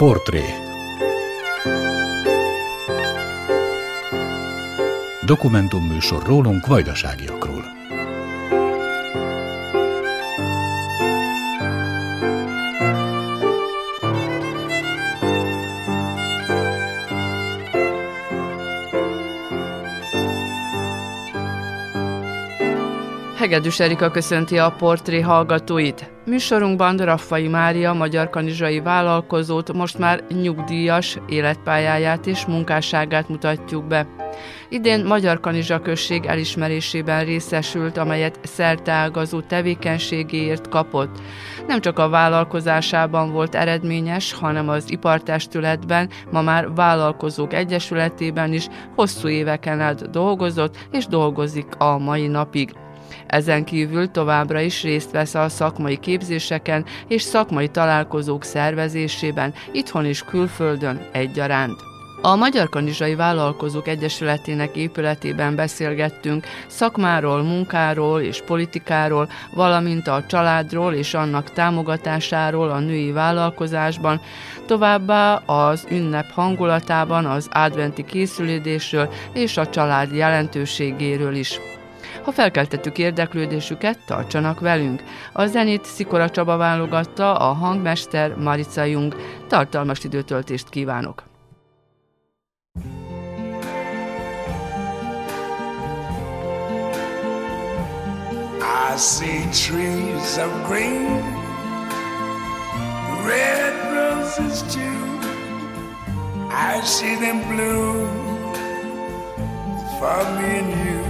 Portré Dokumentumműsor rólunk vajdaságiakról. Hegedűs Erika köszönti a portré hallgatóit. Műsorunkban Raffai Mária, magyar kanizsai vállalkozót, most már nyugdíjas életpályáját és munkásságát mutatjuk be. Idén Magyar Kanizsa község elismerésében részesült, amelyet szerteágazó tevékenységéért kapott. Nem csak a vállalkozásában volt eredményes, hanem az ipartestületben, ma már vállalkozók egyesületében is hosszú éveken át dolgozott és dolgozik a mai napig. Ezen kívül továbbra is részt vesz a szakmai képzéseken és szakmai találkozók szervezésében, itthon és külföldön egyaránt. A Magyar Kanizsai Vállalkozók Egyesületének épületében beszélgettünk szakmáról, munkáról és politikáról, valamint a családról és annak támogatásáról a női vállalkozásban, továbbá az ünnep hangulatában az adventi készülődésről és a család jelentőségéről is. Ha felkeltettük érdeklődésüket, tartsanak velünk. A zenét Szikora Csaba válogatta, a hangmester Marica Jung. Tartalmas időtöltést kívánok! I see trees of green, red roses too. I see them bloom for me and you.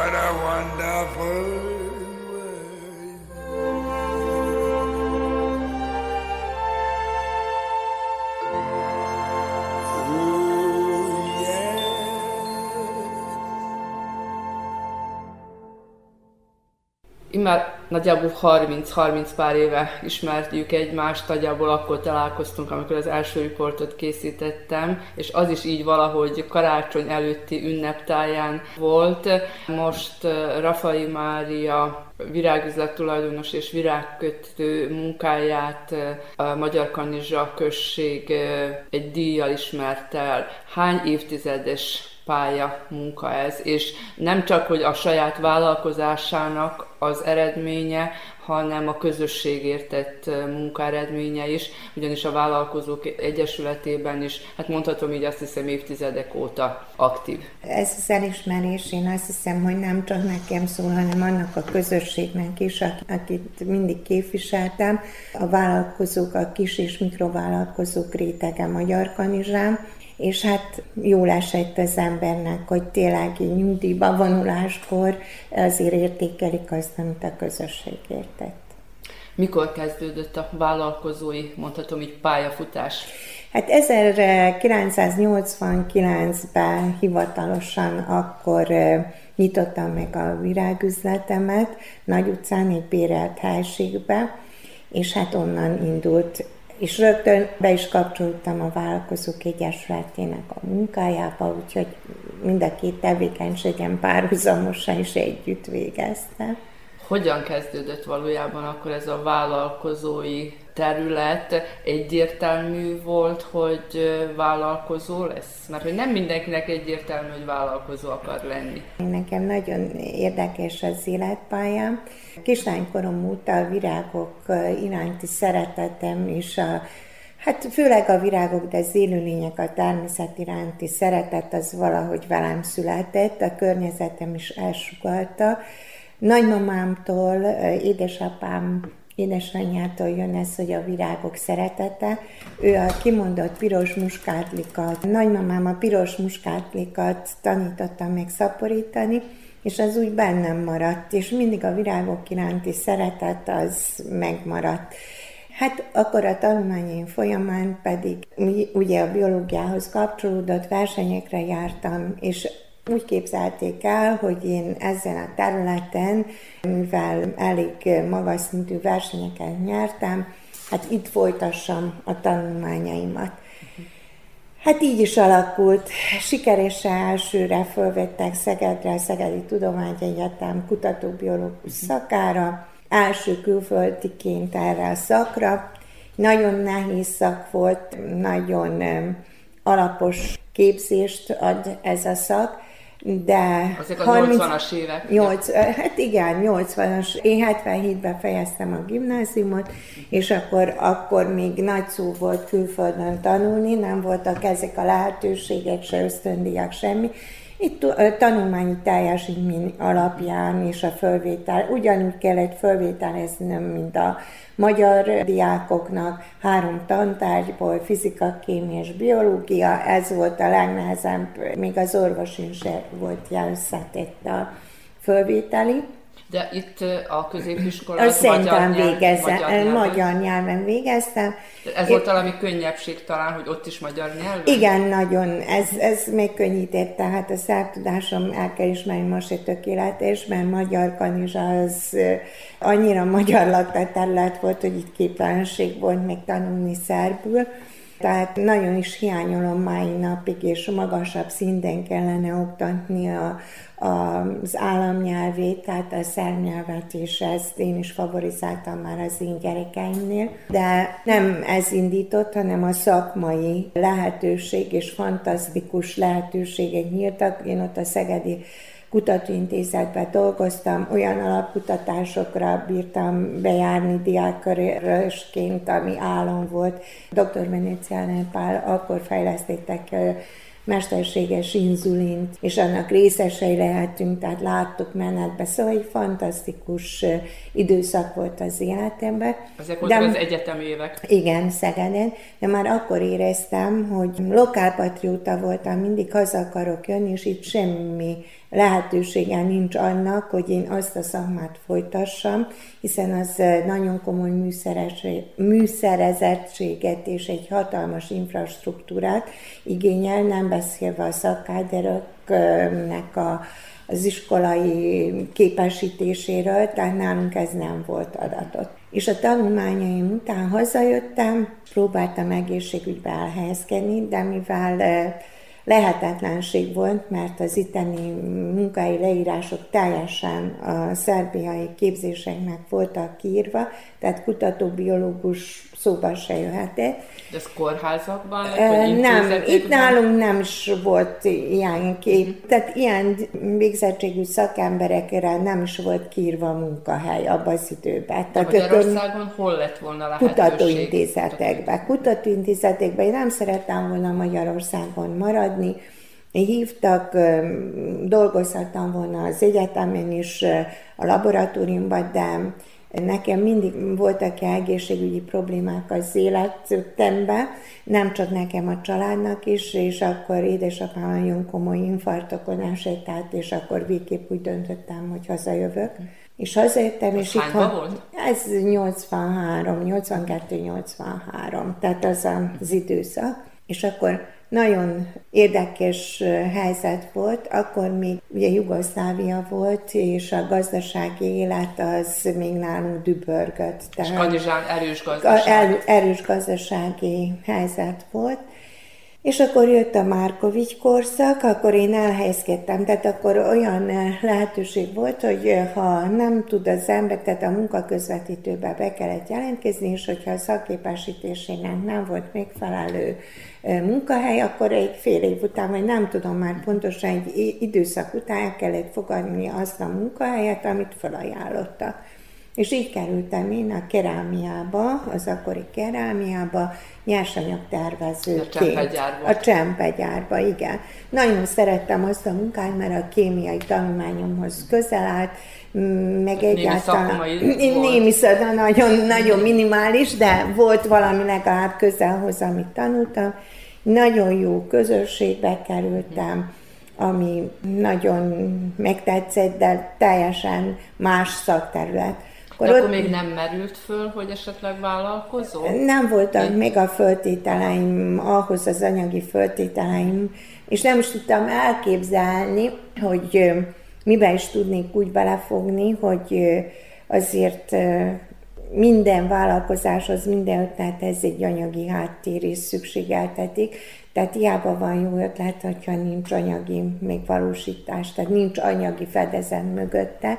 what a wonderful Immár nagyjából 30-30 pár éve ismertjük egymást, nagyjából akkor találkoztunk, amikor az első riportot készítettem, és az is így valahogy karácsony előtti ünneptáján volt. Most Rafai Mária virágüzlet tulajdonos és virágkötő munkáját a Magyar Kanizsa község egy díjjal ismert el. Hány évtizedes pálya munka ez, és nem csak, hogy a saját vállalkozásának az eredménye, hanem a közösségért tett munka eredménye is, ugyanis a Vállalkozók Egyesületében is, hát mondhatom így azt hiszem évtizedek óta aktív. Ez az elismerés, én azt hiszem, hogy nem csak nekem szól, hanem annak a közösségnek is, akit mindig képviseltem, a vállalkozók, a kis és mikrovállalkozók rétege Magyar Kanizsán, és hát jól esett az embernek, hogy tényleg nyugdíjba vonuláskor azért értékelik azt, amit a közösség értett. Mikor kezdődött a vállalkozói, mondhatom így, pályafutás? Hát 1989-ben hivatalosan akkor nyitottam meg a virágüzletemet Nagy utcán, egy bérelt helységbe, és hát onnan indult és rögtön be is kapcsoltam a Vállalkozók Egyesületének a munkájába, úgyhogy mind a két tevékenységem párhuzamosan is együtt végeztem. Hogyan kezdődött valójában akkor ez a vállalkozói terület? Egyértelmű volt, hogy vállalkozó lesz? Mert hogy nem mindenkinek egyértelmű, hogy vállalkozó akar lenni. Nekem nagyon érdekes az életpályám. Kislánykorom óta a virágok iránti szeretetem és a Hát főleg a virágok, de az élőlények, a természet iránti szeretet az valahogy velem született, a környezetem is elsugalta. Nagymamámtól, édesapám, édesanyjától jön ez, hogy a virágok szeretete. Ő a kimondott piros muskátlikat, nagymamám a piros muskátlikat tanította meg szaporítani, és az úgy bennem maradt, és mindig a virágok iránti szeretet az megmaradt. Hát akkor a tanulmányaim folyamán pedig ugye a biológiához kapcsolódott versenyekre jártam, és úgy képzelték el, hogy én ezen a területen, mivel elég magas szintű versenyeket nyertem, hát itt folytassam a tanulmányaimat. Hát így is alakult. Sikerésen elsőre fölvettek Szegedre, Szegedi Tudományegyetem kutatóbiológus szakára, első külföldiként erre a szakra. Nagyon nehéz szak volt, nagyon alapos képzést ad ez a szak, de... Azok a 30, 80-as évek. 8, hát igen, 80-as. Én 77-ben fejeztem a gimnáziumot, és akkor, akkor még nagy szó volt külföldön tanulni, nem voltak ezek a lehetőségek, se ösztöndiak, semmi. Itt tanulmányi teljesítmény alapján és a fölvétel, ugyanúgy kellett fölvételeznem, mint a magyar diákoknak három tantárgyból, fizika, kémia és biológia, ez volt a legnehezebb, még az orvosin se volt jelszetett a fölvételi. De itt a középiskolában Szerintem végezem, magyar, nyelven. magyar nyelven végeztem. Ez volt valami könnyebbség talán, hogy ott is magyar nyelven? Igen, nagyon. Ez, ez még könnyített, tehát a szertudásom el kell ismerni most egy tökéletes, mert magyar kanizsa az annyira magyar lakta terület volt, hogy itt képtelenség volt még tanulni szerbül. Tehát nagyon is hiányolom mai napig, és magasabb szinten kellene oktatni a, az államnyelvét, tehát a szernyelvet, és ezt én is favorizáltam már az én gyerekeimnél. De nem ez indított, hanem a szakmai lehetőség és fantasztikus lehetőségek nyíltak. Én ott a Szegedi kutatóintézetben dolgoztam, olyan alapkutatásokra bírtam bejárni diákkörösként, ami álom volt. Dr. Venezián Pál akkor fejlesztettek mesterséges inzulint, és annak részesei lehetünk, tehát láttuk menetbe. Szóval egy fantasztikus időszak volt az életemben. Ezek voltak az egyetemi évek. Igen, Szegeden, de már akkor éreztem, hogy lokálpatrióta voltam, mindig haza akarok jönni, és itt semmi lehetősége nincs annak, hogy én azt a szakmát folytassam, hiszen az nagyon komoly műszerezettséget és egy hatalmas infrastruktúrát igényel, nem beszélve a szakkáderöknek a az iskolai képesítéséről, tehát nálunk ez nem volt adatot. És a tanulmányaim után hazajöttem, próbáltam egészségügybe elhelyezkedni, de mivel lehetetlenség volt, mert az itteni munkai leírások teljesen a szerbiai képzéseknek voltak kiírva, tehát kutatóbiológus szóba se jöhetett. De ez kórházakban? Nem, itt nálunk nem is volt ilyen kép, tehát ilyen végzettségű szakemberekre nem is volt kiírva a munkahely abban az időben. De Magyarországon hol lett volna lehetőség? Kutatóintézetekben. Kutatóintézetekben. Én nem szerettem volna Magyarországon maradni, hívtak, dolgozhattam volna az egyetemen is, a laboratóriumban, de Nekem mindig voltak egészségügyi problémák az életemben, nem csak nekem, a családnak is, és akkor édesapám nagyon komoly infarktokon esett át, és akkor végképp úgy döntöttem, hogy hazajövök. És hazajöttem, és itt... volt? Ez 83, 82-83, tehát az az időszak. És akkor nagyon érdekes helyzet volt, akkor még ugye Jugoszlávia volt, és a gazdasági élet az még nálunk dübörgött. Tehát és Kanizsán erős gazdaság. erős gazdasági helyzet volt, és akkor jött a Márkovics korszak, akkor én elhelyezkedtem, tehát akkor olyan lehetőség volt, hogy ha nem tud az ember, tehát a munkaközvetítőbe be kellett jelentkezni, és hogyha a szakképesítésének nem volt megfelelő munkahely, akkor egy fél év után, vagy nem tudom már pontosan, egy időszak után kellett fogadni azt a munkahelyet, amit felajánlottak. És így kerültem én a kerámiába, az akkori kerámiába, nyersanyagtervezőként. A csempegyárba, igen. Nagyon szerettem azt a munkát, mert a kémiai tanulmányomhoz közel állt, meg egyáltalán némi szakma nagyon, nagyon minimális, de volt valami legalább közelhoz, amit tanultam. Nagyon jó közösségbe kerültem, ami nagyon megtetszett, de teljesen más szakterület. Akkor, De akkor ott... még nem merült föl, hogy esetleg vállalkozó? Nem voltak még a föltételeim, ahhoz az anyagi föltételeim, és nem is tudtam elképzelni, hogy miben is tudnék úgy belefogni, hogy azért minden vállalkozáshoz, minden ötlethez egy anyagi háttér is szükségeltetik, tehát hiába van jó ötlet, hogyha nincs anyagi megvalósítás, tehát nincs anyagi fedezet mögötte.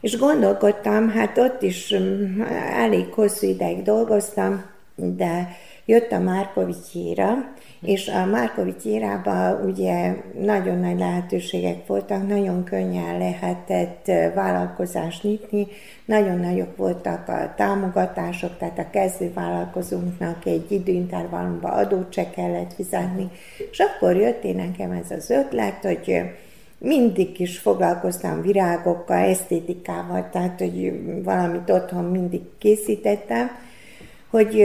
És gondolkodtam, hát ott is mm, elég hosszú ideig dolgoztam, de jött a Márkovics éra, és a Márkovics érában ugye nagyon nagy lehetőségek voltak, nagyon könnyen lehetett vállalkozást nyitni, nagyon nagyok voltak a támogatások, tehát a kezdő vállalkozónknak egy időintervallumban adót se kellett fizetni, és akkor jött én nekem ez az ötlet, hogy mindig is foglalkoztam virágokkal, esztétikával, tehát hogy valamit otthon mindig készítettem, hogy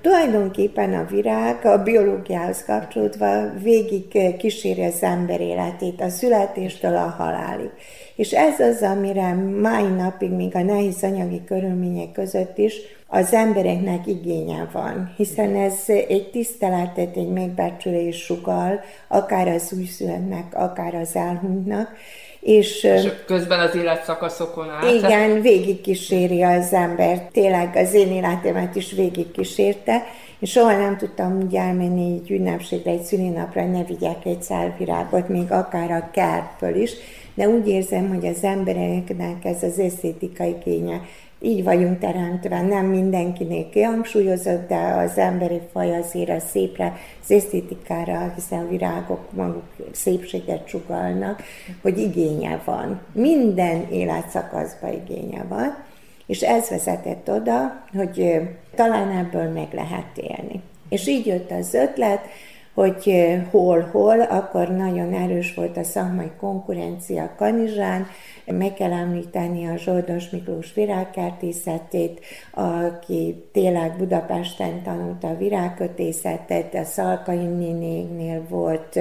tulajdonképpen a virág a biológiához kapcsolódva végig kíséri az ember életét, a születéstől a halálig. És ez az, amire mai napig, még a nehéz anyagi körülmények között is az embereknek igénye van, hiszen ez egy tiszteletet, egy megbecsülés sugal, akár az újszülöttnek, akár az elhunytnak, és, és közben az életszakaszokon át. Igen, végigkíséri az ember. Tényleg az én életemet is végigkísérte, és soha nem tudtam úgy elmenni egy ünnepségre, egy szülinapra, ne vigyek egy szálvirágot, még akár a kertből is, de úgy érzem, hogy az embereknek ez az esztétikai kénye így vagyunk teremtve, nem mindenkinek kihangsúlyozott, de az emberi faj azért a szépre, az esztétikára, hiszen a virágok maguk szépséget sugalnak, hogy igénye van. Minden életszakaszban igénye van, és ez vezetett oda, hogy talán ebből meg lehet élni. És így jött az ötlet, hogy hol-hol, akkor nagyon erős volt a szakmai konkurencia Kanizsán, meg kell említeni a Zsoldos Miklós virágkertészetét, aki tényleg Budapesten tanulta a virágkötészetet, a Szalkai nénéknél volt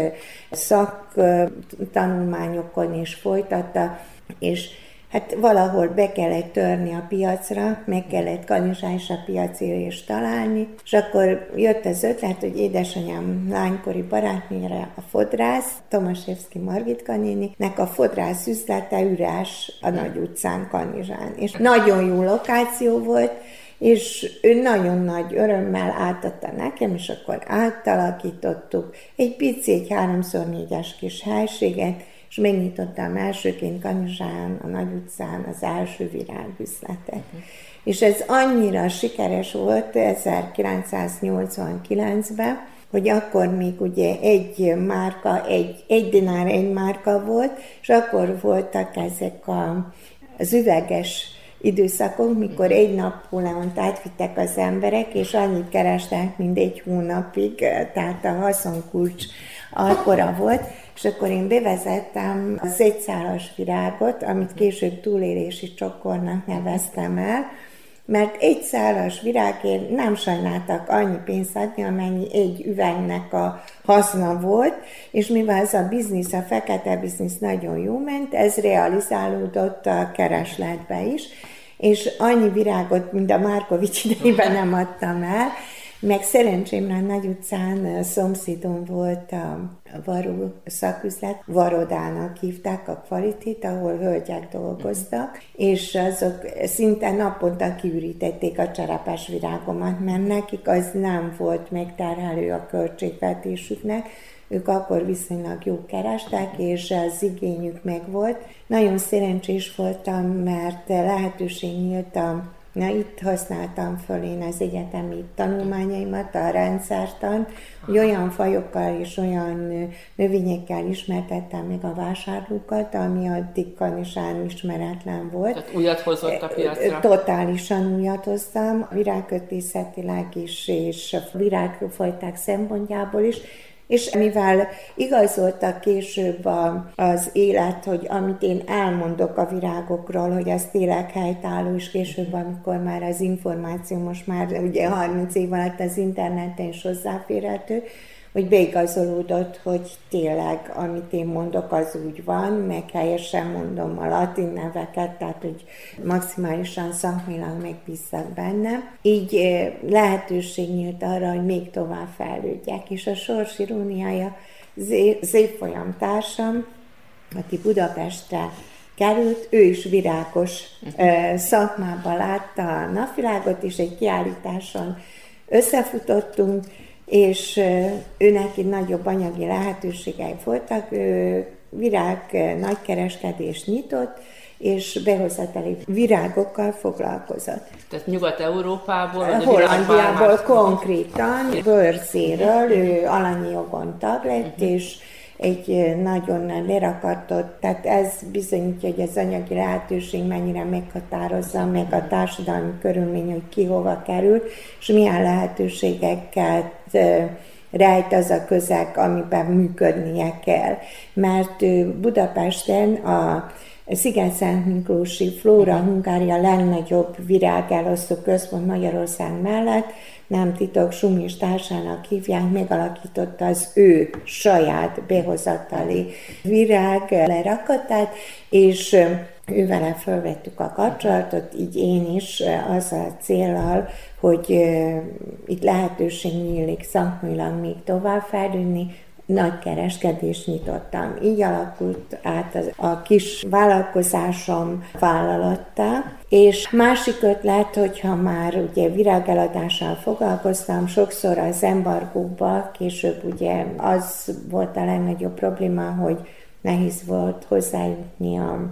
szaktanulmányokon is folytatta, és hát valahol be kellett törni a piacra, meg kellett kanizsán is a piacérést találni, és akkor jött az ötlet, hogy édesanyám lánykori barátnőre a fodrász, Margit nek a fodrász üzlete üres a Nagy utcán Kanizsán. És nagyon jó lokáció volt, és ő nagyon nagy örömmel átadta nekem, és akkor átalakítottuk egy pici, egy háromszor négyes kis helységet, és megnyitottam elsőként Kanizsán, a Nagy utcán az első virágüzletet. Uh-huh. És ez annyira sikeres volt 1989-ben, hogy akkor még ugye egy márka, egy, egy dinár egy márka volt, és akkor voltak ezek a, az üveges időszakok, mikor egy napóleont átvittek az emberek, és annyit kerestek, mint egy hónapig, tehát a haszonkulcs akkora volt, és akkor én bevezettem az egyszálas virágot, amit később túlélési csokornak neveztem el, mert egy szálas virágért nem sajnáltak annyi pénzt adni, amennyi egy üvegnek a haszna volt, és mivel ez a biznisz, a fekete biznisz nagyon jó ment, ez realizálódott a keresletbe is, és annyi virágot, mint a Márkovics idejében nem adtam el, meg szerencsémre a Nagy utcán szomszédom volt a varó szaküzlet, Varodának hívták a kvalitit, ahol hölgyek dolgoztak, és azok szinte naponta kiürítették a cserepes virágomat, mert nekik az nem volt megterhelő a költségvetésüknek, ők akkor viszonylag jó kerestek, és az igényük meg volt. Nagyon szerencsés voltam, mert lehetőség nyílt Na, itt használtam föl én az egyetemi tanulmányaimat, a rendszertant, hogy olyan fajokkal és olyan növényekkel ismertettem meg a vásárlókat, ami addig kanisán ismeretlen volt. Tehát újat hozott a piacra? Totálisan újat hoztam, virágkötészetileg is, és virágfajták szempontjából is, és mivel igazolta később az élet, hogy amit én elmondok a virágokról, hogy az tényleg helytálló, és később, amikor már az információ most már ugye 30 év alatt az interneten is hozzáférhető, hogy beigazolódott, hogy tényleg, amit én mondok, az úgy van, meg helyesen mondom a latin neveket, tehát hogy maximálisan szakmailag megbízzak benne. Így lehetőség nyílt arra, hogy még tovább fejlődjek, és a sors iróniája az évfolyam társam, aki Budapestre került, ő is virágos szakmában látta a napvilágot, és egy kiállításon összefutottunk, és ő neki nagyobb anyagi lehetőségei voltak, ő virág nagykereskedést nyitott, és behozatali virágokkal foglalkozott. Tehát Nyugat-Európából? Hollandiából konkrétan, bőrzéről, ő alanyi jogon tag lett, uh-huh. és egy nagyon lerakatott, tehát ez bizonyítja, hogy az anyagi lehetőség mennyire meghatározza meg a társadalmi körülmény, hogy ki hova kerül, és milyen lehetőségeket rejt az a közeg, amiben működnie kell. Mert Budapesten a Sziget-Szent Miklósi Flóra Hungária legnagyobb virágelosztó központ Magyarország mellett, nem titok, Sumis társának hívják, megalakította az ő saját behozatali virág lerakatát, és ővele felvettük a kapcsolatot, így én is az a célral, hogy itt lehetőség nyílik szakmailag még tovább fejlődni, nagy kereskedést nyitottam. Így alakult át az, a kis vállalkozásom vállalattá, és másik ötlet, hogyha már ugye virágeladással foglalkoztam, sokszor az embargóba, később ugye az volt a legnagyobb probléma, hogy nehéz volt hozzájutni a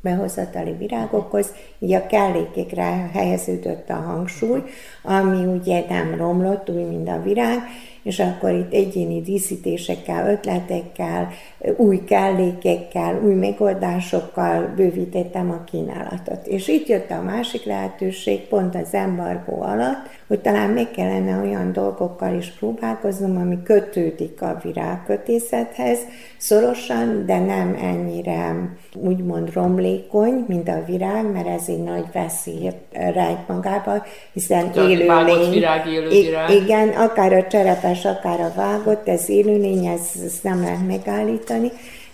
behozatali virágokhoz, így a kellékekre helyeződött a hangsúly, ami ugye nem romlott, úgy, mint a virág, és akkor itt egyéni díszítésekkel, ötletekkel, új kellékekkel, új megoldásokkal bővítettem a kínálatot. És itt jött a másik lehetőség, pont az embargó alatt, hogy talán meg kellene olyan dolgokkal is próbálkoznom, ami kötődik a virágkötészethez szorosan, de nem ennyire úgymond romlékony, mint a virág, mert ez egy nagy veszélyt rejt magába, hiszen élőlény. Virág, élő virág. Igen, akár a cserepes, akár a vágott, ez élőlény, ez, ez nem lehet megállítani,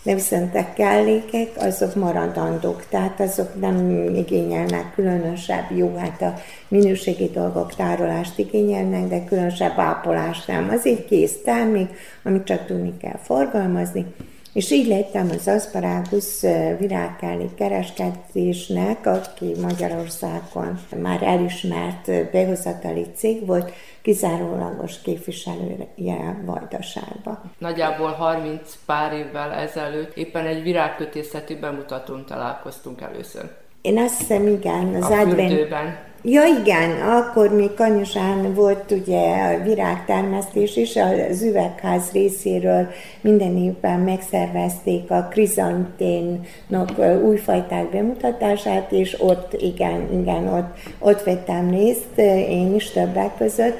de viszont a kellékek azok maradandók, tehát azok nem igényelnek különösebb jó, hát a minőségi dolgok tárolást igényelnek, de különösebb ápolást nem. Az egy kész termék, amit csak tudni kell forgalmazni, és így lettem az aszparágusz virágkellék kereskedésnek, aki Magyarországon már elismert behozatali cég volt, kizárólagos képviselője Vajdaságba. Nagyjából 30 pár évvel ezelőtt éppen egy virágkötészeti bemutatón találkoztunk először. Én azt hiszem, igen, az a fürdőben. Ja igen, akkor még Kanyosán volt ugye a virágtermesztés is, az üvegház részéről minden évben megszervezték a krizanténok újfajták bemutatását, és ott, igen, igen, ott, ott vettem részt, én is többek között,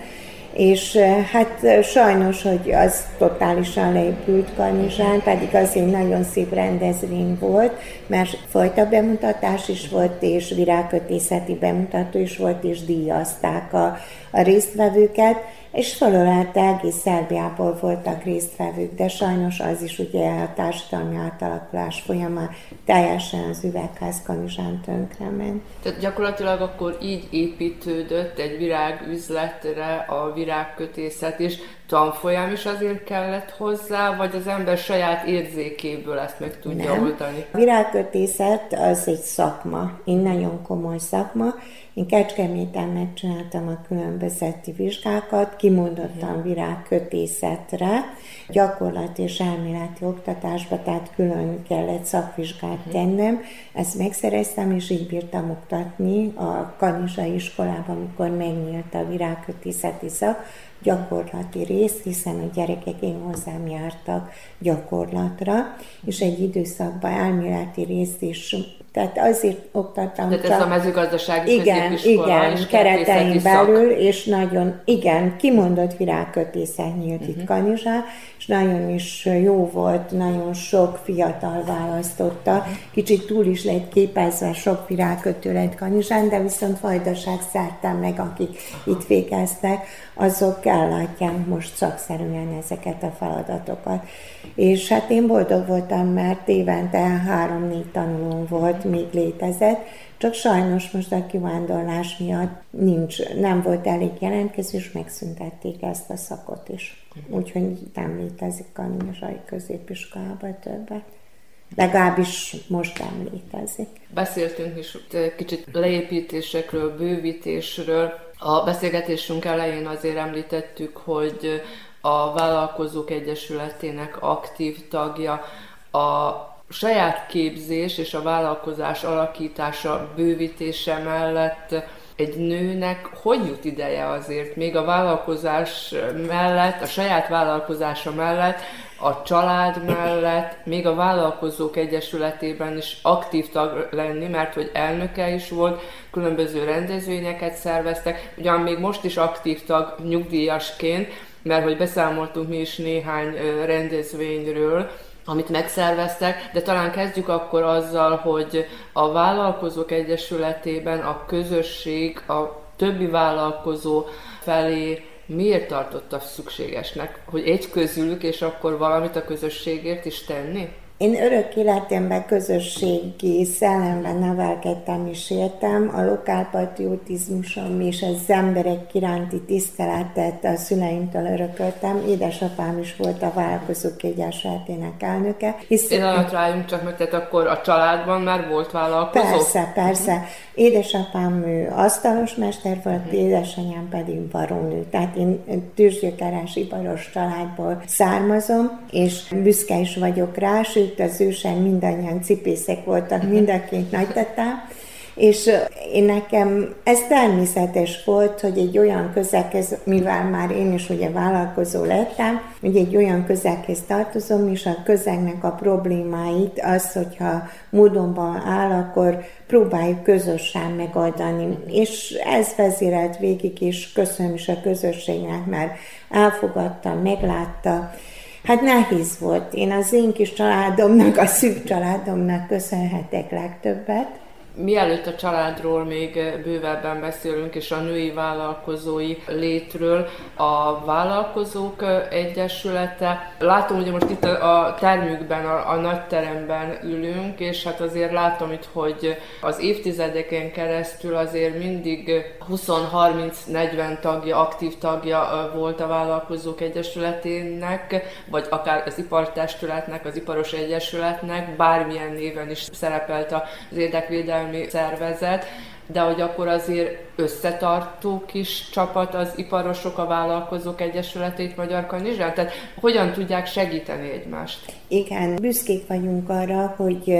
és hát sajnos, hogy az totálisan leépült Kanizsán, pedig azért nagyon szép rendezvény volt, mert fajta bemutatás is volt, és virágkötészeti bemutató is volt, és díjazták a, a résztvevőket, és felölelte egész Szerbiából voltak résztvevők, de sajnos az is ugye a társadalmi átalakulás folyamán teljesen az üvegház kanizsán tönkrement. Tehát gyakorlatilag akkor így építődött egy virágüzletre a virágkötészet, és tanfolyam is azért kellett hozzá, vagy az ember saját érzékéből ezt meg tudja Nem. oldani? A virágkötészet az egy szakma, egy nagyon komoly szakma, én Kecskeméten megcsináltam a különbözeti vizsgákat, kimondottan virágkötészetre, gyakorlat és elméleti oktatásba, tehát külön kellett szakvizsgát mhm. tennem. Ezt megszereztem, és így bírtam oktatni a Kanizsai iskolában, amikor megnyílt a virágkötészeti szak, gyakorlati rész, hiszen a gyerekek én hozzám jártak gyakorlatra, és egy időszakban elméleti részt is tehát azért oktattam Tehát ez a mezőgazdasági igen, igen, és keretein belül, és nagyon, igen, kimondott virágkötészet nyílt uh-huh. itt mhm. Kanizsán, és nagyon is jó volt, nagyon sok fiatal választotta, kicsit túl is lett képezve, sok virágkötő lett Kanizsán, de viszont vajdaság szártam meg, akik itt végeztek, azok ellátják most szakszerűen ezeket a feladatokat. És hát én boldog voltam, mert évente három-négy tanulón volt, még létezett, csak sajnos most a kivándorlás miatt nincs, nem volt elég jelentkező, és megszüntették ezt a szakot is. Úgyhogy nem létezik a Nizsai középiskolában többet. Legalábbis most nem létezik. Beszéltünk is kicsit leépítésekről, bővítésről. A beszélgetésünk elején azért említettük, hogy a Vállalkozók Egyesületének aktív tagja a saját képzés és a vállalkozás alakítása, bővítése mellett egy nőnek hogy jut ideje azért, még a vállalkozás mellett, a saját vállalkozása mellett, a család mellett, még a Vállalkozók Egyesületében is aktív tag lenni, mert hogy elnöke is volt, különböző rendezvényeket szerveztek, ugyan még most is aktív tag nyugdíjasként, mert hogy beszámoltunk mi is néhány rendezvényről, amit megszerveztek, de talán kezdjük akkor azzal, hogy a Vállalkozók Egyesületében a közösség a többi vállalkozó felé miért tartotta szükségesnek, hogy egy közülük, és akkor valamit a közösségért is tenni? Én örök életemben közösségi szellemben nevelkedtem és éltem, a lokálpatriotizmusom és az emberek iránti tiszteletet a szüleimtől örököltem. Édesapám is volt a vállalkozók egyesületének elnöke. Hisz... Én alatt rájunk csak, mert tehát akkor a családban már volt vállalkozó? Persze, persze. Uh-huh. Édesapám ő asztalos mester volt, uh-huh. édesanyám pedig barónő. Tehát én tűzgyökeres iparos családból származom, és büszke is vagyok rá, sőt, sőt az ősen mindannyian cipészek voltak, mind a két nagytatám, és én nekem ez természetes volt, hogy egy olyan közeghez, mivel már én is ugye vállalkozó lettem, hogy egy olyan közeghez tartozom, és a közegnek a problémáit, az, hogyha módonban áll, akkor próbáljuk közösen megoldani. És ez vezérelt végig, és köszönöm is a közösségnek, mert elfogadta, meglátta, Hát nehéz volt. Én az én kis családomnak, a szűk családomnak köszönhetek legtöbbet. Mielőtt a családról még bővebben beszélünk, és a női vállalkozói létről, a Vállalkozók Egyesülete. Látom, hogy most itt a termükben, a, a nagy teremben ülünk, és hát azért látom itt, hogy az évtizedeken keresztül azért mindig 20-30-40 tagja, aktív tagja volt a Vállalkozók Egyesületének, vagy akár az ipartestületnek, az iparos egyesületnek, bármilyen néven is szerepelt az érdekvédelmi kereskedelmi szervezet, de hogy akkor azért összetartó kis csapat az iparosok, a vállalkozók egyesületét Magyar Kanizsán? Tehát hogyan tudják segíteni egymást? Igen, büszkék vagyunk arra, hogy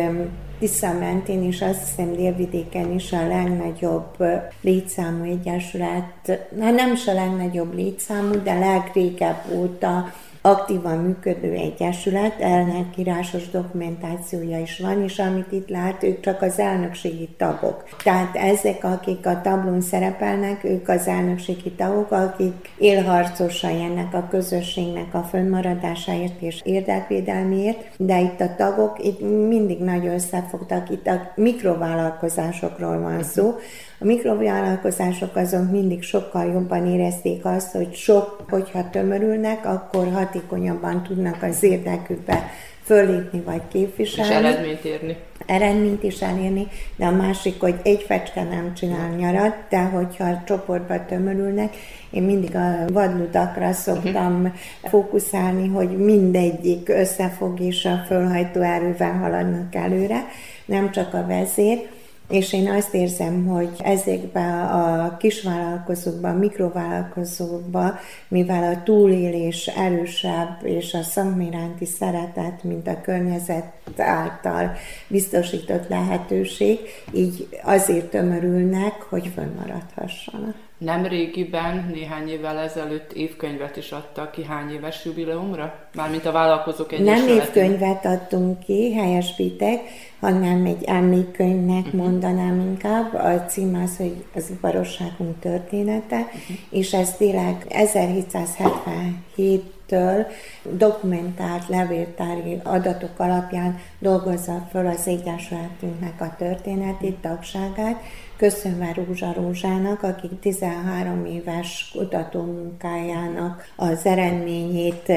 Tisza mentén, és azt hiszem délvidéken is a legnagyobb létszámú egyesület, hát nem is a legnagyobb létszámú, de legrégebb óta aktívan működő egyesület, ennek írásos dokumentációja is van, és amit itt lát, ők csak az elnökségi tagok. Tehát ezek, akik a tablón szerepelnek, ők az elnökségi tagok, akik élharcosai ennek a közösségnek a fönnmaradásáért és érdekvédelmiért, de itt a tagok itt mindig nagyon összefogtak, itt a mikrovállalkozásokról van szó, a mikrovállalkozások azon mindig sokkal jobban érezték azt, hogy sok, hogyha tömörülnek, akkor hatékonyabban tudnak az érdekükbe fölépni vagy képviselni. És eredményt érni. Eredményt is elérni, de a másik, hogy egy fecske nem csinál nyarat, de hogyha csoportba tömörülnek, én mindig a vadludakra szoktam uh-huh. fókuszálni, hogy mindegyik összefog és a fölhajtó erővel haladnak előre, nem csak a vezér, és én azt érzem, hogy ezekben a kisvállalkozókban, mikrovállalkozókban, mivel a túlélés erősebb, és a szakméránti szeretet, mint a környezet által biztosított lehetőség, így azért tömörülnek, hogy fönnmaradhassanak. Nem régiben, néhány évvel ezelőtt évkönyvet is adtak ki hány éves jubileumra? Mármint a vállalkozók egyesületén. Nem évkönyvet adtunk ki, helyesítek, hanem egy emlékkönyvnek uh-huh. mondanám inkább. A cím az, hogy az iparosságunk története, uh-huh. és ez tényleg 1777-től dokumentált levéltári adatok alapján dolgozza fel az Egyesületünknek a történetét, tagságát, köszönve Rózsa Rózsának, aki 13 éves kutatómunkájának az eredményét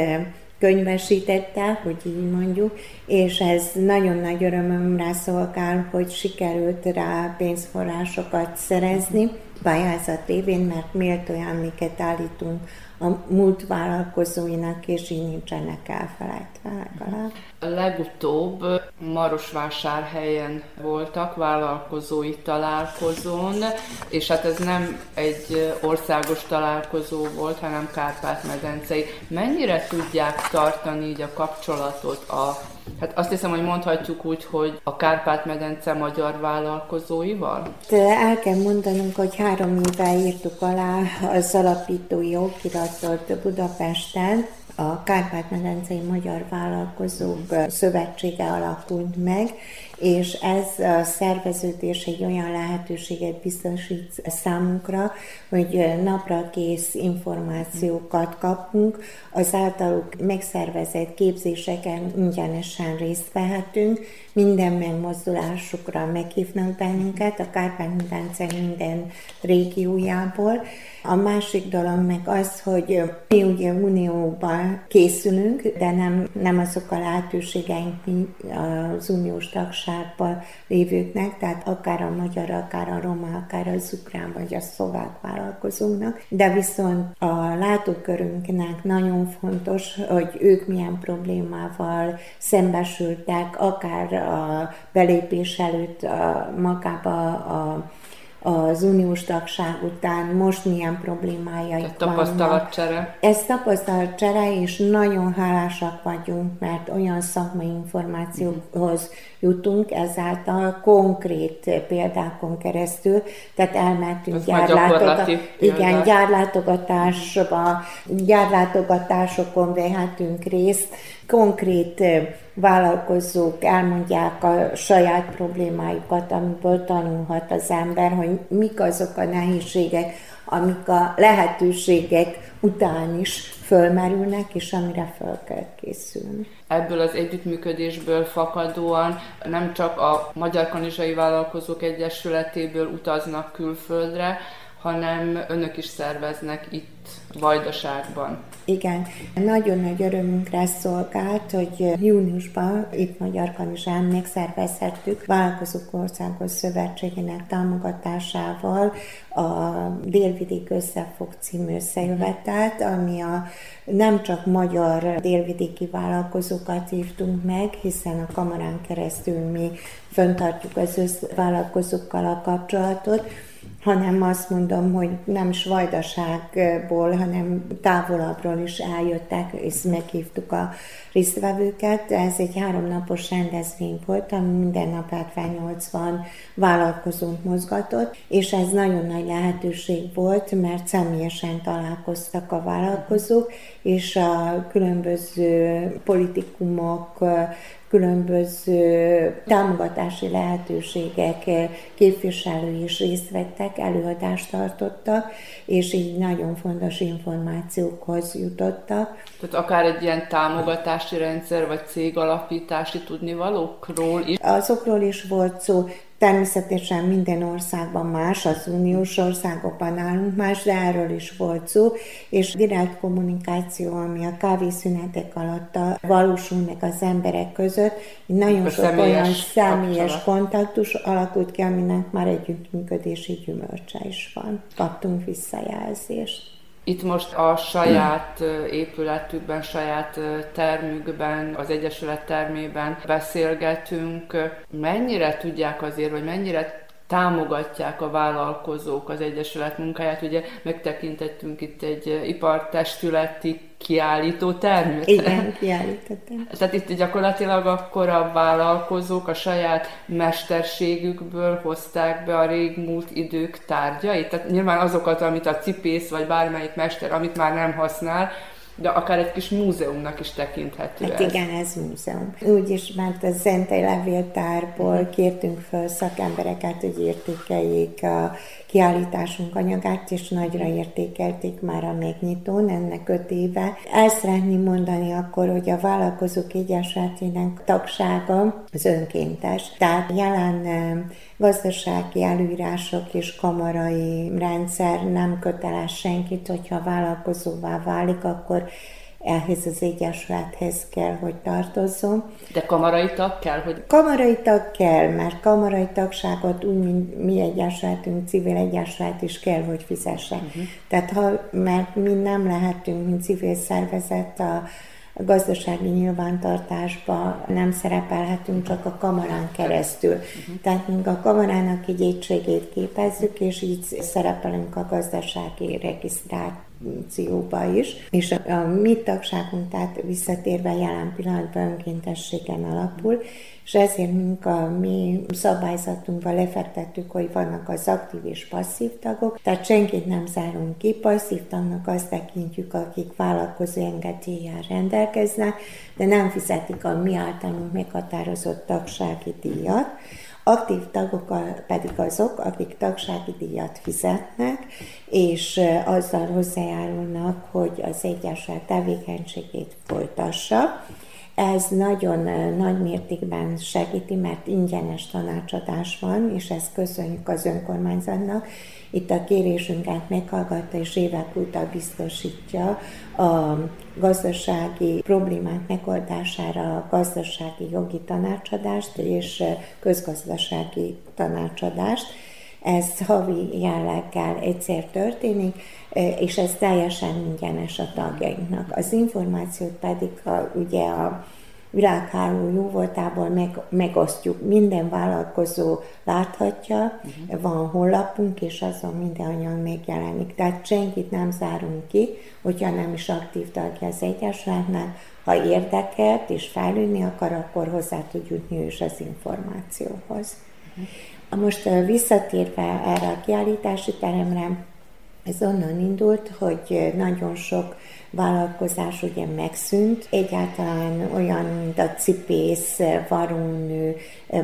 könyvesítette, hogy így mondjuk, és ez nagyon nagy örömömre szolgál, hogy sikerült rá pénzforrásokat szerezni pályázat révén, mert méltó emléket állítunk a múlt vállalkozóinak, és így nincsenek elfelejtve legalább. Legutóbb Marosvásárhelyen voltak vállalkozói találkozón, és hát ez nem egy országos találkozó volt, hanem Kárpát-medencei. Mennyire tudják tartani így a kapcsolatot a Hát azt hiszem, hogy mondhatjuk úgy, hogy a Kárpát-medence magyar vállalkozóival? El kell mondanunk, hogy három éve írtuk alá az alapítói okiratot Budapesten, a Kárpát-medencei Magyar Vállalkozók Szövetsége alakult meg, és ez a szerveződés egy olyan lehetőséget biztosít számunkra, hogy napra kész információkat kapunk, az általuk megszervezett képzéseken ingyenesen részt vehetünk, minden megmozdulásukra meghívnak bennünket, a Kárpát-medence minden régiójából. A másik dolog meg az, hogy mi ugye unióban készülünk, de nem, nem azok a lehetőségeink az uniós tagságban lévőknek, tehát akár a magyar, akár a roma, akár az ukrán vagy a szlovák vállalkozónak, de viszont a látókörünknek nagyon fontos, hogy ők milyen problémával szembesültek, akár a belépés előtt a, magába a az uniós tagság után most milyen problémájaik vannak. tapasztalatcsere. Ez tapasztalatcsere, és nagyon hálásak vagyunk, mert olyan szakmai információkhoz jutunk ezáltal konkrét példákon keresztül, tehát elmentünk gyárlátogat, igen, gyárlátogatásba, gyárlátogatásokon vehetünk részt, konkrét vállalkozók elmondják a saját problémáikat, amiből tanulhat az ember, hogy mik azok a nehézségek, amik a lehetőségek után is fölmerülnek, és amire fel kell készülni. Ebből az együttműködésből fakadóan nem csak a Magyar Kanizsai Vállalkozók Egyesületéből utaznak külföldre, hanem önök is szerveznek itt Vajdaságban. Igen, nagyon nagy örömünkre szolgált, hogy júniusban itt Magyar Kanizsán megszervezhettük Vállalkozók Országos Szövetségének támogatásával a Délvidék Összefog című összejövetelt, ami a nem csak magyar délvidéki vállalkozókat hívtunk meg, hiszen a kamarán keresztül mi föntartjuk az vállalkozókkal a kapcsolatot, hanem azt mondom, hogy nem is vajdaságból, hanem távolabbról is eljöttek, és meghívtuk a résztvevőket. Ez egy háromnapos rendezvény volt, ami minden nap 70-80 vállalkozót mozgatott, és ez nagyon nagy lehetőség volt, mert személyesen találkoztak a vállalkozók, és a különböző politikumok, különböző támogatási lehetőségek képviselői is részt vettek, előadást tartottak, és így nagyon fontos információkhoz jutottak. Tehát akár egy ilyen támogatási rendszer, vagy cégalapítási tudnivalókról is? Azokról is volt szó, Természetesen minden országban más, az uniós országokban nálunk más, de erről is volt szó, és direkt kommunikáció, ami a kávészünetek alatt valósul meg az emberek között, nagyon a sok személyes olyan személyes kapcsolat. kontaktus alakult ki, aminek már együttműködési gyümölcse is van. Kaptunk visszajelzést. Itt most a saját épületükben, saját termükben, az Egyesület termében beszélgetünk. Mennyire tudják azért, vagy mennyire támogatják a vállalkozók az Egyesület munkáját. Ugye megtekintettünk itt egy ipartestületi kiállító termet. Igen, kiállítottam. Tehát itt gyakorlatilag akkor a vállalkozók a saját mesterségükből hozták be a régmúlt idők tárgyait. Tehát nyilván azokat, amit a cipész vagy bármelyik mester, amit már nem használ, de akár egy kis múzeumnak is tekinthető hát ez. igen, ez múzeum. Úgyis, mert a Zentei Levéltárból kértünk föl szakembereket, hogy értékeljék a kiállításunk anyagát, és nagyra értékelték már a megnyitón, ennek öt éve. El szeretném mondani akkor, hogy a Vállalkozók Egyesületének tagsága az önkéntes. Tehát jelen gazdasági előírások és kamarai rendszer nem köteles senkit, hogyha vállalkozóvá válik, akkor ehhez az egyesülethez kell, hogy tartozzon. De kamarai tag kell, hogy... Kamarai tag kell, mert kamarai tagságot úgy, mint mi egyesületünk, civil egyesület is kell, hogy fizessen. Uh-huh. Tehát ha, mert mi nem lehetünk, mint civil szervezet a gazdasági nyilvántartásba nem szerepelhetünk csak a kamarán keresztül. Uh-huh. Tehát mink a kamarának egy egységét képezzük, és így szerepelünk a gazdasági regisztrációba is. És a, a mi tagságunk, tehát visszatérve jelen pillanatban önkéntességen alapul, és ezért mink a mi szabályzatunkban lefektettük, hogy vannak az aktív és passzív tagok, tehát senkit nem zárunk ki, passzív tagnak azt tekintjük, akik vállalkozó engedéllyel rendelkeznek, de nem fizetik a mi általunk meghatározott tagsági díjat. Aktív tagok pedig azok, akik tagsági díjat fizetnek, és azzal hozzájárulnak, hogy az Egyesület tevékenységét folytassa. Ez nagyon nagy mértékben segíti, mert ingyenes tanácsadás van, és ezt köszönjük az önkormányzatnak. Itt a kérésünket meghallgatta, és évek óta biztosítja a gazdasági problémák megoldására a gazdasági jogi tanácsadást és közgazdasági tanácsadást. Ez havi jelleggel egyszer történik, és ez teljesen ingyenes a tagjainknak. Az információt pedig a, ugye a világháló jó voltából meg, megosztjuk. Minden vállalkozó láthatja, uh-huh. van honlapunk, és azon minden anyag megjelenik. Tehát senkit nem zárunk ki, hogyha nem is aktív tagja az Egyesületnek. Ha érdekelt és fejlődni akar, akkor hozzá tud jutni is az információhoz. Uh-huh. Most visszatérve erre a kiállítási teremre, ez onnan indult, hogy nagyon sok vállalkozás ugye megszűnt. Egyáltalán olyan, mint a cipész, varrónő,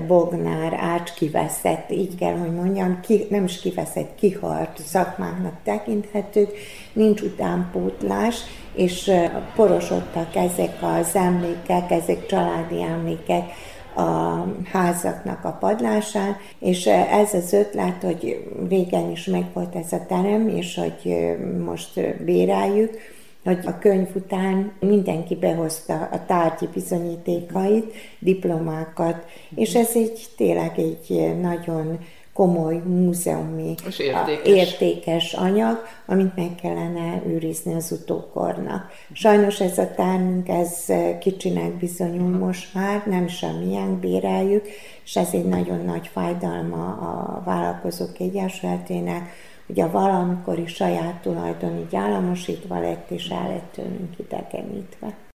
bognár, ács kiveszett, így kell, hogy mondjam, ki, nem is kiveszett, kihalt szakmáknak tekinthetők, nincs utánpótlás, és porosodtak ezek az emlékek, ezek családi emlékek, a házaknak a padlásán, és ez az ötlet, hogy régen is megvolt ez a terem, és hogy most béráljuk, hogy a könyv után mindenki behozta a tárgyi bizonyítékait, diplomákat, és ez egy tényleg egy nagyon komoly múzeumi értékes. értékes anyag, amit meg kellene őrizni az utókornak. Sajnos ez a tárnunk, ez kicsinek bizonyul most már, nem semmilyen béreljük, és ez egy nagyon nagy fájdalma a vállalkozók egyesületének, a valamikori saját tulajdon így államosítva lett, és el lett tőlünk idegenítve.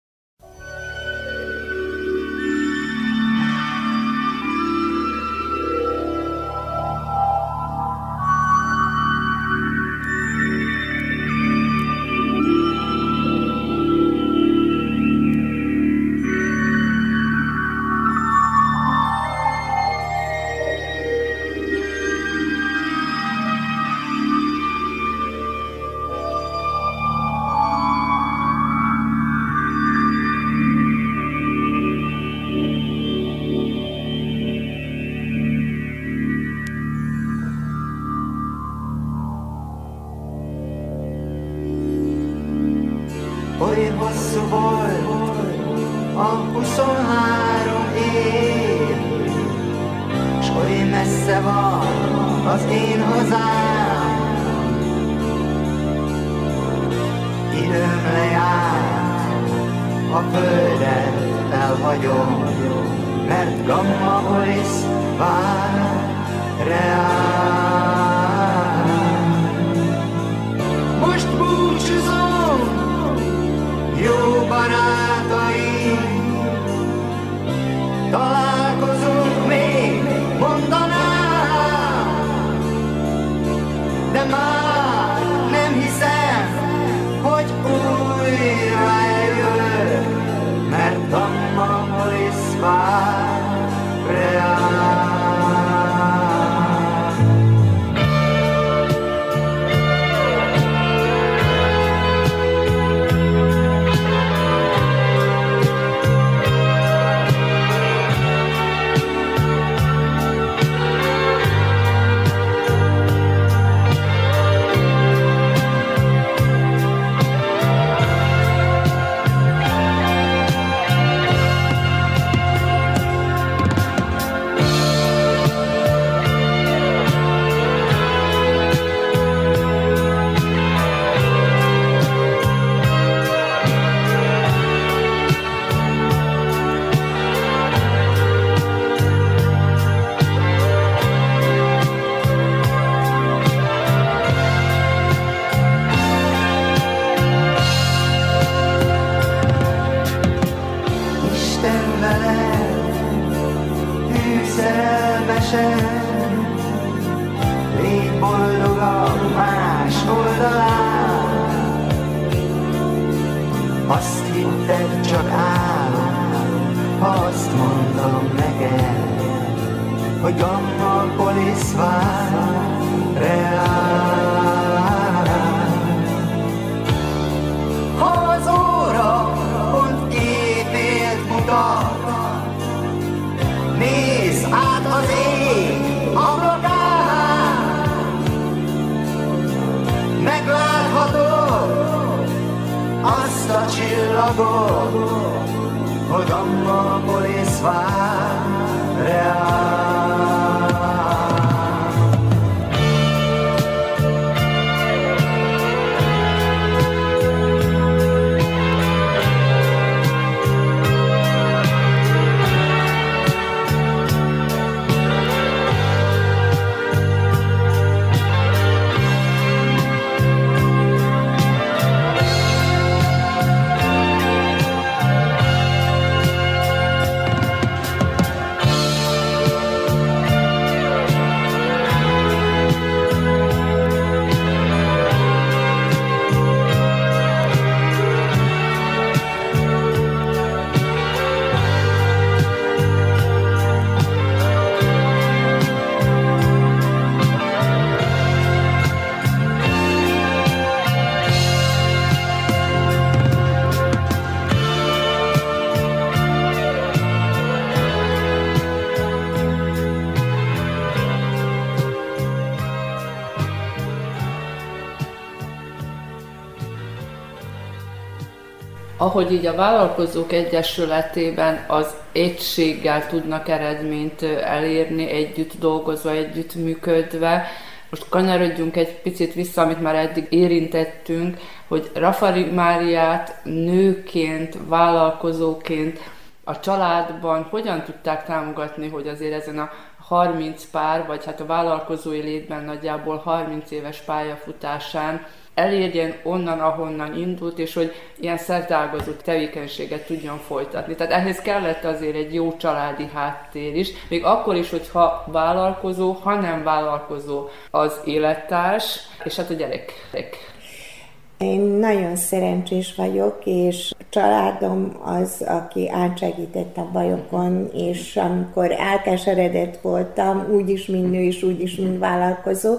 Para Богу, Одом полісва реально. Ahogy így a Vállalkozók Egyesületében az egységgel tudnak eredményt elérni, együtt dolgozva, együtt működve, most kanyarodjunk egy picit vissza, amit már eddig érintettünk, hogy Rafari Máriát nőként, vállalkozóként a családban hogyan tudták támogatni, hogy azért ezen a 30 pár, vagy hát a vállalkozói létben nagyjából 30 éves pályafutásán elérjen onnan, ahonnan indult, és hogy ilyen szertágazó tevékenységet tudjon folytatni. Tehát ehhez kellett azért egy jó családi háttér is, még akkor is, hogyha vállalkozó, ha nem vállalkozó az élettárs, és hát a gyerekek. Én nagyon szerencsés vagyok, és családom az, aki átsegített a bajokon, és amikor elkeseredett voltam, úgyis, mint nő, és úgyis, mint vállalkozó,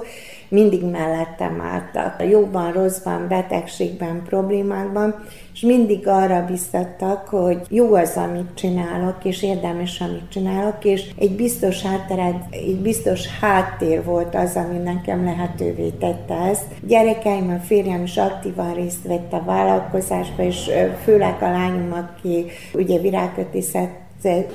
mindig mellettem álltak. Jóban, rosszban, betegségben, problémákban, és mindig arra biztattak, hogy jó az, amit csinálok, és érdemes, amit csinálok, és egy biztos háttered, egy biztos háttér volt az, ami nekem lehetővé tette ezt. Gyerekeim, a férjem is aktívan részt vett a vállalkozásba, és főleg a lányom, aki ugye virágkötészet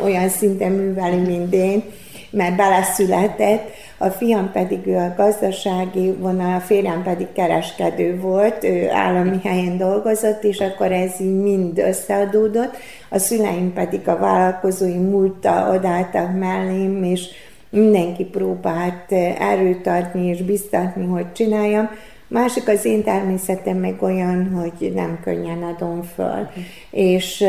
olyan szinten műveli, mint én, mert beleszületett, a fiam pedig ő a gazdasági vonal, a férjem pedig kereskedő volt, ő állami helyen dolgozott, és akkor ez így mind összeadódott. A szüleim pedig a vállalkozói múlta odálltak mellém, és mindenki próbált erőt adni és biztatni, hogy csináljam. Másik az én természetem meg olyan, hogy nem könnyen adom föl. És,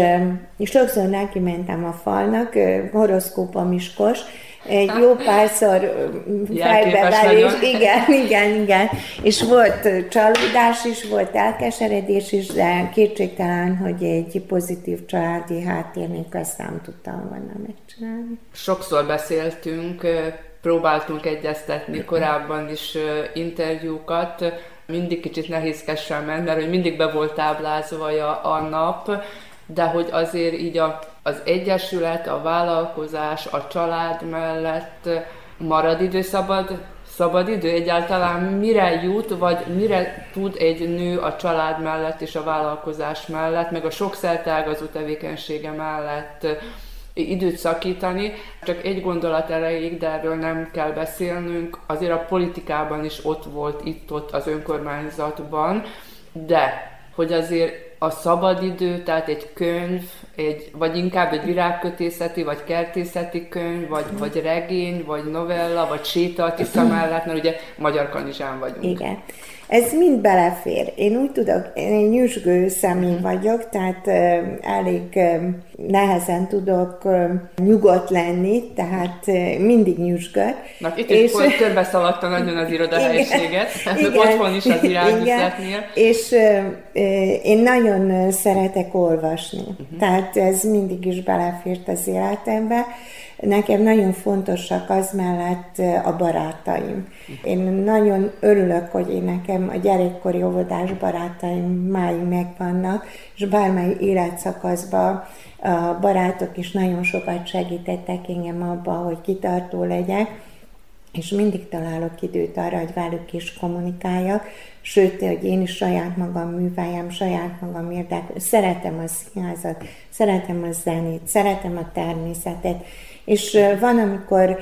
és sokszor neki mentem a falnak, horoszkópom iskos, egy jó párszor fejbevelés, igen, igen, igen. És volt csalódás is, volt elkeseredés is, de kétségtelen, hogy egy pozitív családi háttérnék ezt nem tudtam volna megcsinálni. Sokszor beszéltünk, próbáltunk egyeztetni korábban is interjúkat, mindig kicsit nehézkesen ment, mert hogy mindig be volt táblázva a, a nap, de hogy azért így a, az egyesület, a vállalkozás, a család mellett marad idő, szabad, idő egyáltalán mire jut, vagy mire tud egy nő a család mellett és a vállalkozás mellett, meg a sok szertágazó tevékenysége mellett időt szakítani. Csak egy gondolat elejéig, de erről nem kell beszélnünk. Azért a politikában is ott volt, itt-ott az önkormányzatban, de hogy azért a szabadidő, tehát egy könyv, egy, vagy inkább egy virágkötészeti, vagy kertészeti könyv, vagy, vagy regény, vagy novella, vagy séta a Tisza mellett, mert ugye magyar kanizsán vagyunk. Igen. Ez mind belefér. Én úgy tudok, én nyüzsgő személy vagyok, tehát elég nehezen tudok nyugodt lenni, tehát mindig nyüzsgök. Na, itt és, is körbe szaladta nagyon az irodahelyiséget, igen, otthon is az irányüzetnél. És én nagyon szeretek olvasni, uh-huh. tehát ez mindig is belefért az életembe. Nekem nagyon fontosak az mellett a barátaim. Én nagyon örülök, hogy én nekem a gyerekkori óvodás barátaim máig megvannak, és bármely életszakaszban a barátok is nagyon sokat segítettek engem abban, hogy kitartó legyek, és mindig találok időt arra, hogy velük is kommunikáljak, sőt, hogy én is saját magam műveljem, saját magam érdekel. Szeretem a színházat, szeretem a zenét, szeretem a természetet, és van, amikor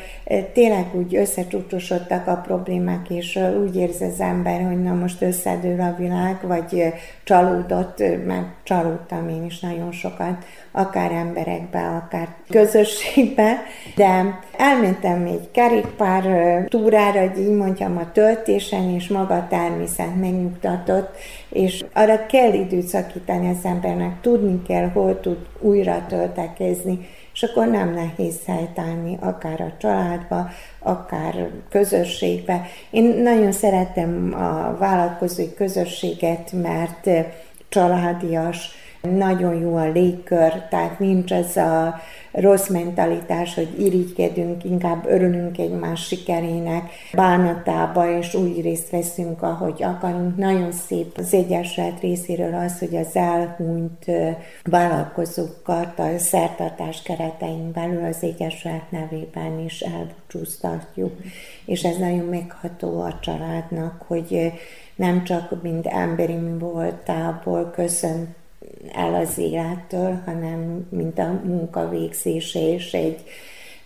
tényleg úgy összecsúcsosodtak a problémák, és úgy érzi az ember, hogy na most összedől a világ, vagy csalódott, mert csalódtam én is nagyon sokat, akár emberekbe, akár közösségbe, de elmentem egy kerékpár túrára, hogy így mondjam, a töltésen, és maga a természet megnyugtatott, és arra kell időt szakítani az embernek, tudni kell, hol tud újra töltekezni, és akkor nem nehéz helytállni, akár a családba, akár közösségbe. Én nagyon szeretem a vállalkozói közösséget, mert családias, nagyon jó a légkör, tehát nincs ez a rossz mentalitás, hogy irigykedünk, inkább örülünk egymás sikerének, bánatába, és úgy részt veszünk, ahogy akarunk. Nagyon szép az Egyesület részéről az, hogy az elhunyt vállalkozókat a szertartás keretein belül az Egyesület nevében is elbúcsúztatjuk. És ez nagyon megható a családnak, hogy nem csak mind emberi voltából köszönt el az élettől, hanem mint a munkavégzése és egy,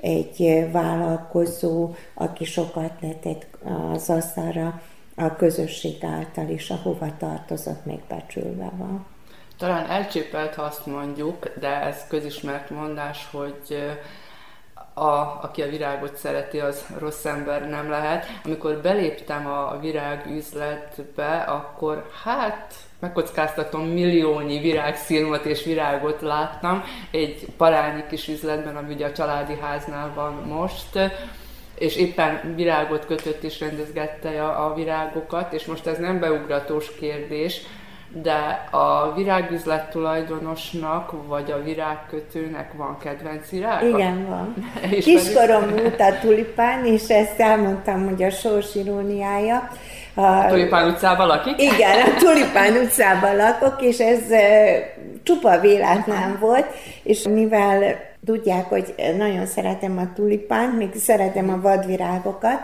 egy vállalkozó, aki sokat letett az asztalra, a közösség által is, ahova tartozott, még becsülve van. Talán elcsépelt, ha azt mondjuk, de ez közismert mondás, hogy a, aki a virágot szereti, az rossz ember nem lehet. Amikor beléptem a virágüzletbe, akkor hát megkockáztatom, milliónyi virágszilmot és virágot láttam egy parányi kis üzletben, ami ugye a családi háznál van most, és éppen virágot kötött és rendezgette a, a virágokat, és most ez nem beugratós kérdés, de a virágüzlet tulajdonosnak, vagy a virágkötőnek van kedvenc virága? Igen, van. Kiskorom a tulipán, és ezt elmondtam, hogy a sors iróniája. A Tulipán utcában lakik? Igen, a Tulipán utcában lakok, és ez csupa véletlen volt, és mivel tudják, hogy nagyon szeretem a tulipánt, még szeretem a vadvirágokat,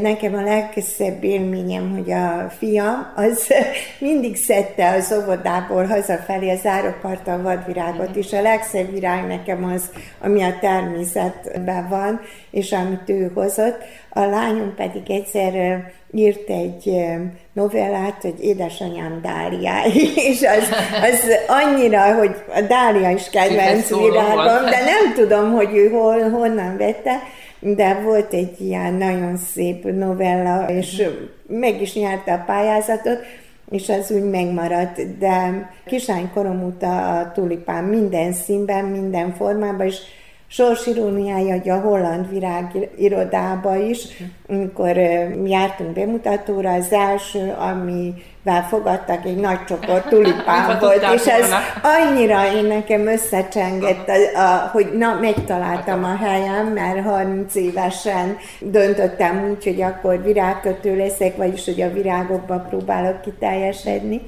Nekem a legszebb élményem, hogy a fiam az mindig szedte az óvodából hazafelé az árokparta a vadvirágot, és a legszebb virág nekem az, ami a természetben van, és amit ő hozott. A lányom pedig egyszer írt egy novellát, hogy édesanyám Dália, és az, az annyira, hogy a Dália is kedvenc virágom, de nem tudom, hogy ő hol, honnan vette, de volt egy ilyen nagyon szép novella, és meg is nyerte a pályázatot, és az úgy megmaradt, de korom óta a tulipán minden színben, minden formában, és sorsiróniája, hogy a holland virág irodába is, amikor jártunk bemutatóra, az első, amivel fogadtak, egy nagy csoport tulipán volt, és ez annyira én nekem összecsengett, a, a, hogy na, megtaláltam a helyem, mert 30 évesen döntöttem úgy, hogy akkor virágkötő leszek, vagyis hogy a virágokba próbálok kiteljesedni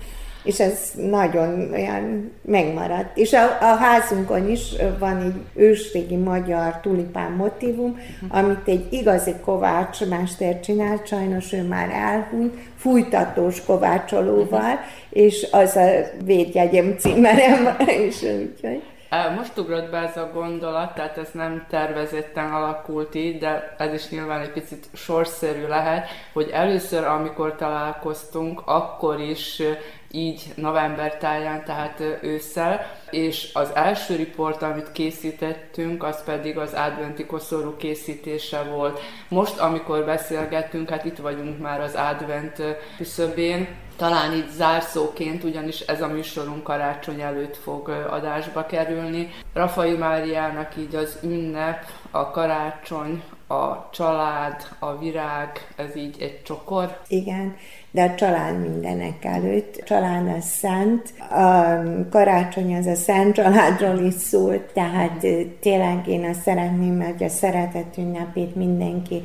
és ez nagyon olyan megmaradt. És a, a házunkon is van egy ősrégi magyar tulipán motivum, amit egy igazi kovácsmester csinált, sajnos ő már elhunyt, fújtatós kovácsolóval, és az a védjegyem címerem, és úgyhogy... Most ugrott be ez a gondolat, tehát ez nem tervezetten alakult így, de ez is nyilván egy picit sorszerű lehet, hogy először, amikor találkoztunk, akkor is így november táján, tehát ősszel, és az első riport, amit készítettünk, az pedig az adventi koszorú készítése volt. Most, amikor beszélgettünk, hát itt vagyunk már az advent küszöbén, talán így zárszóként, ugyanis ez a műsorunk karácsony előtt fog adásba kerülni. Rafai Máriának így az ünnep, a karácsony, a család, a virág, ez így egy csokor? Igen, de a család mindenek előtt. A család a szent, a karácsony az a szent családról is szól, tehát tényleg én azt szeretném, hogy a szeretet ünnepét mindenki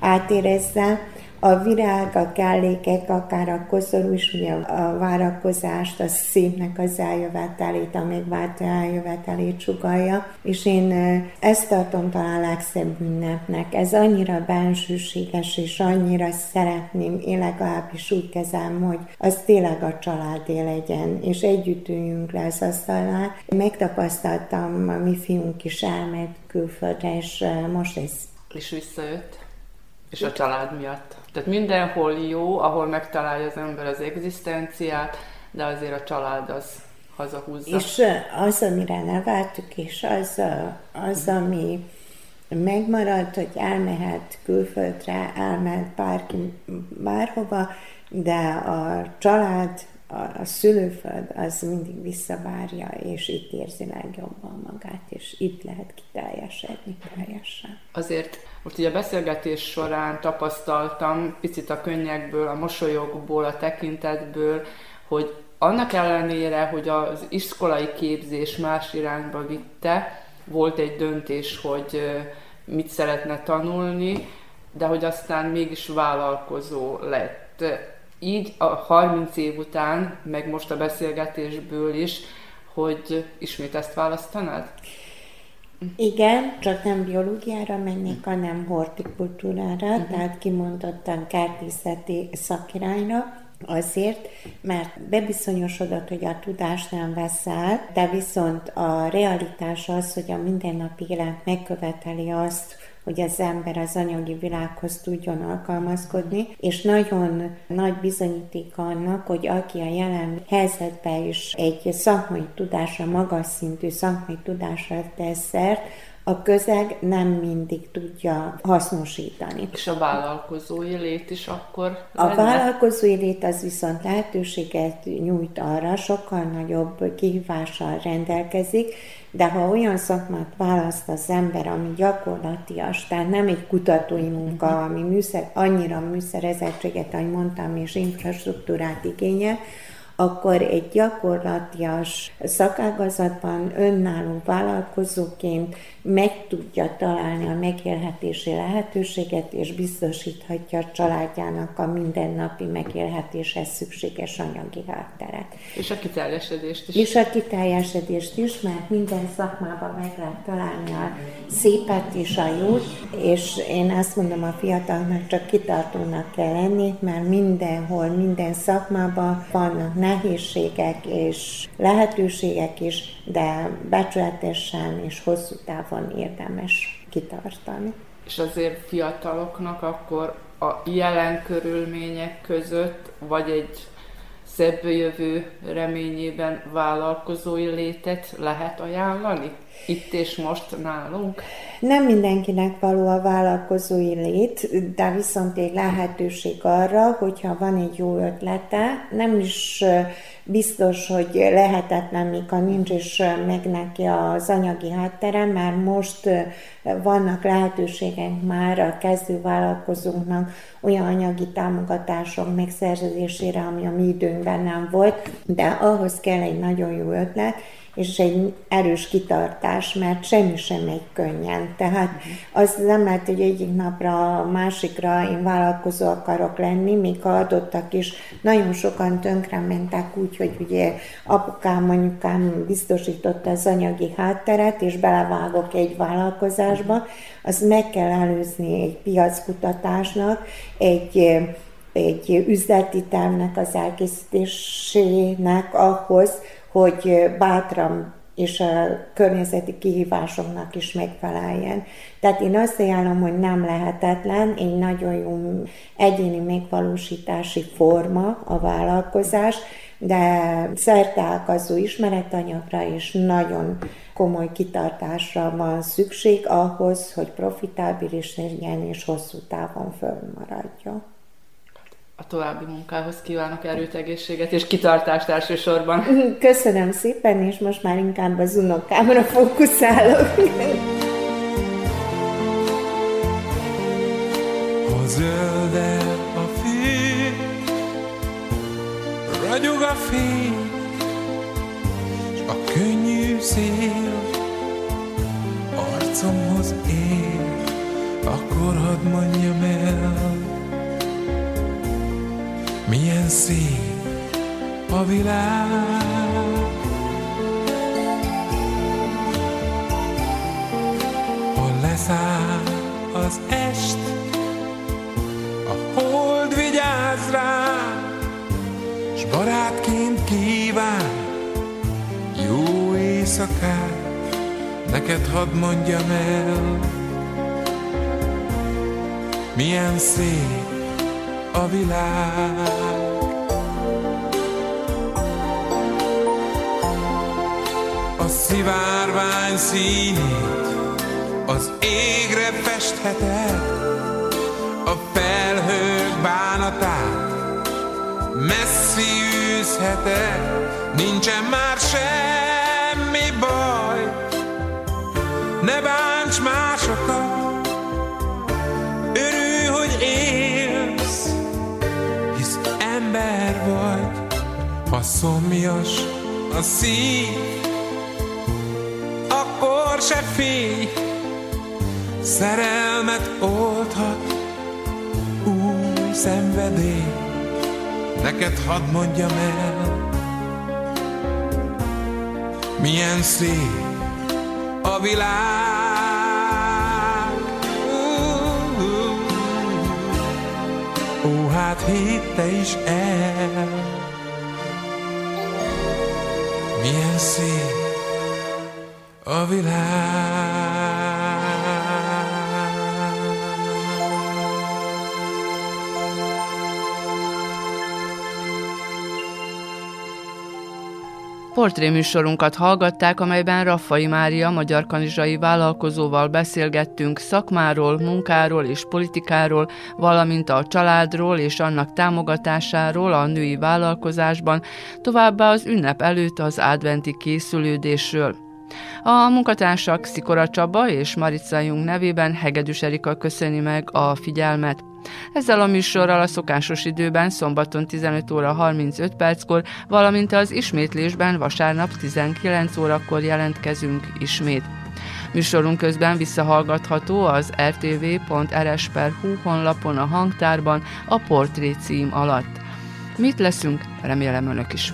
átérezze a virág, a kellékek, akár a koszorú is, ugye a várakozást, a szépnek az eljövetelét, a megváltó eljövetelét sugalja, és én ezt tartom talán legszebb ünnepnek. Ez annyira bensőséges, és annyira szeretném, én legalábbis úgy kezem, hogy az tényleg a családé legyen, és együtt üljünk le az asztalnál. Megtapasztaltam, a mi fiunk is elment külföldre, és most ez és visszajött. És a család miatt. Tehát mindenhol jó, ahol megtalálja az ember az egzisztenciát, de azért a család az hazahúzza. És az, amire neveltük, és az, az ami megmaradt, hogy elmehet külföldre, elmehet bárki bárhova, de a család, a, a szülőföld az mindig visszavárja, és itt érzi legjobban magát, és itt lehet kiteljesedni teljesen. Azért most ugye a beszélgetés során tapasztaltam picit a könnyekből, a mosolyokból, a tekintetből, hogy annak ellenére, hogy az iskolai képzés más irányba vitte, volt egy döntés, hogy mit szeretne tanulni, de hogy aztán mégis vállalkozó lett. Így a 30 év után, meg most a beszélgetésből is, hogy ismét ezt választanád? Igen, csak nem biológiára mennék, hanem hortikultúrára, uh-huh. tehát kimondottan kertészeti szakirányra, Azért, mert bebizonyosodott, hogy a tudás nem vesz el, de viszont a realitás az, hogy a mindennapi élet megköveteli azt, hogy az ember az anyagi világhoz tudjon alkalmazkodni, és nagyon nagy bizonyíték annak, hogy aki a jelen helyzetben is egy szakmai tudásra, magas szintű szakmai tudásra tesz szert, a közeg nem mindig tudja hasznosítani. És a vállalkozói lét is akkor A vállalkozói lét az viszont lehetőséget nyújt arra, sokkal nagyobb kihívással rendelkezik, de ha olyan szakmát választ az ember, ami gyakorlatias, tehát nem egy kutatói munka, mhm. ami műszer, annyira műszerezettséget, ahogy mondtam, és infrastruktúrát igényel, akkor egy gyakorlatias szakágazatban önálló vállalkozóként meg tudja találni a megélhetési lehetőséget, és biztosíthatja a családjának a mindennapi megélhetéshez szükséges anyagi hátteret. És a kiteljesedést is. És a kiteljesedést is, mert minden szakmában meg lehet találni a szépet és a jót, és én azt mondom a fiatalnak, csak kitartónak kell lenni, mert mindenhol, minden szakmában vannak nehézségek és lehetőségek is, de becsületesen és hosszú távon érdemes kitartani. És azért fiataloknak akkor a jelen körülmények között, vagy egy szebb jövő reményében vállalkozói létet lehet ajánlani? Itt és most nálunk? Nem mindenkinek való a vállalkozói lét, de viszont egy lehetőség arra, hogyha van egy jó ötlete, nem is biztos, hogy lehetetlen, mikor nincs is meg neki az anyagi háttere, mert most vannak lehetőségek már a kezdő vállalkozóknak olyan anyagi támogatások megszerzésére, ami a mi időnkben nem volt, de ahhoz kell egy nagyon jó ötlet, és egy erős kitartás, mert semmi sem megy könnyen. Tehát az nem lehet, hogy egyik napra a másikra én vállalkozó akarok lenni, míg adottak is nagyon sokan tönkre mentek úgy, hogy ugye apukám, anyukám biztosította az anyagi hátteret, és belevágok egy vállalkozásba, az meg kell előzni egy piackutatásnak, egy egy üzleti tervnek az elkészítésének ahhoz, hogy bátran és a környezeti kihívásoknak is megfeleljen. Tehát én azt ajánlom, hogy nem lehetetlen, egy nagyon jó egyéni megvalósítási forma a vállalkozás, de szerteágazó ismeretanyagra és nagyon komoly kitartásra van szükség ahhoz, hogy profitábilis legyen és hosszú távon fönnmaradjon a további munkához kívánok erőt, egészséget és kitartást elsősorban. Köszönöm szépen, és most már inkább az unokámra fókuszálok. Ha zölde a fény, ragyog a fény, és a könnyű szél arcomhoz ér, akkor hadd mondjam el, milyen szép a világ. Hol leszáll az est, a hold vigyáz rá, s barátként kíván jó éjszakát, neked hadd mondjam el, milyen szép a világ. Szivárvány színét az égre festheted, a felhők bánatát messzi űzheted, nincsen már semmi baj, ne bánts másokat, örülj, hogy élsz, hisz ember vagy, ha szomjas a szív, se félj, szerelmet oldhat új szenvedély, neked hadd mondjam el, milyen szép a világ. Ó, hát hát hitte is el. Milyen szép a világ. Portréműsorunkat hallgatták, amelyben Raffai Mária magyar kanizsai vállalkozóval beszélgettünk szakmáról, munkáról és politikáról, valamint a családról és annak támogatásáról a női vállalkozásban, továbbá az ünnep előtt az adventi készülődésről. A munkatársak Szikora Csaba és Marica Jung nevében Hegedűs Erika köszöni meg a figyelmet. Ezzel a műsorral a szokásos időben szombaton 15 óra 35 perckor, valamint az ismétlésben vasárnap 19 órakor jelentkezünk ismét. Műsorunk közben visszahallgatható az rtv.rs.hu honlapon a hangtárban a portré cím alatt. Mit leszünk? Remélem önök is.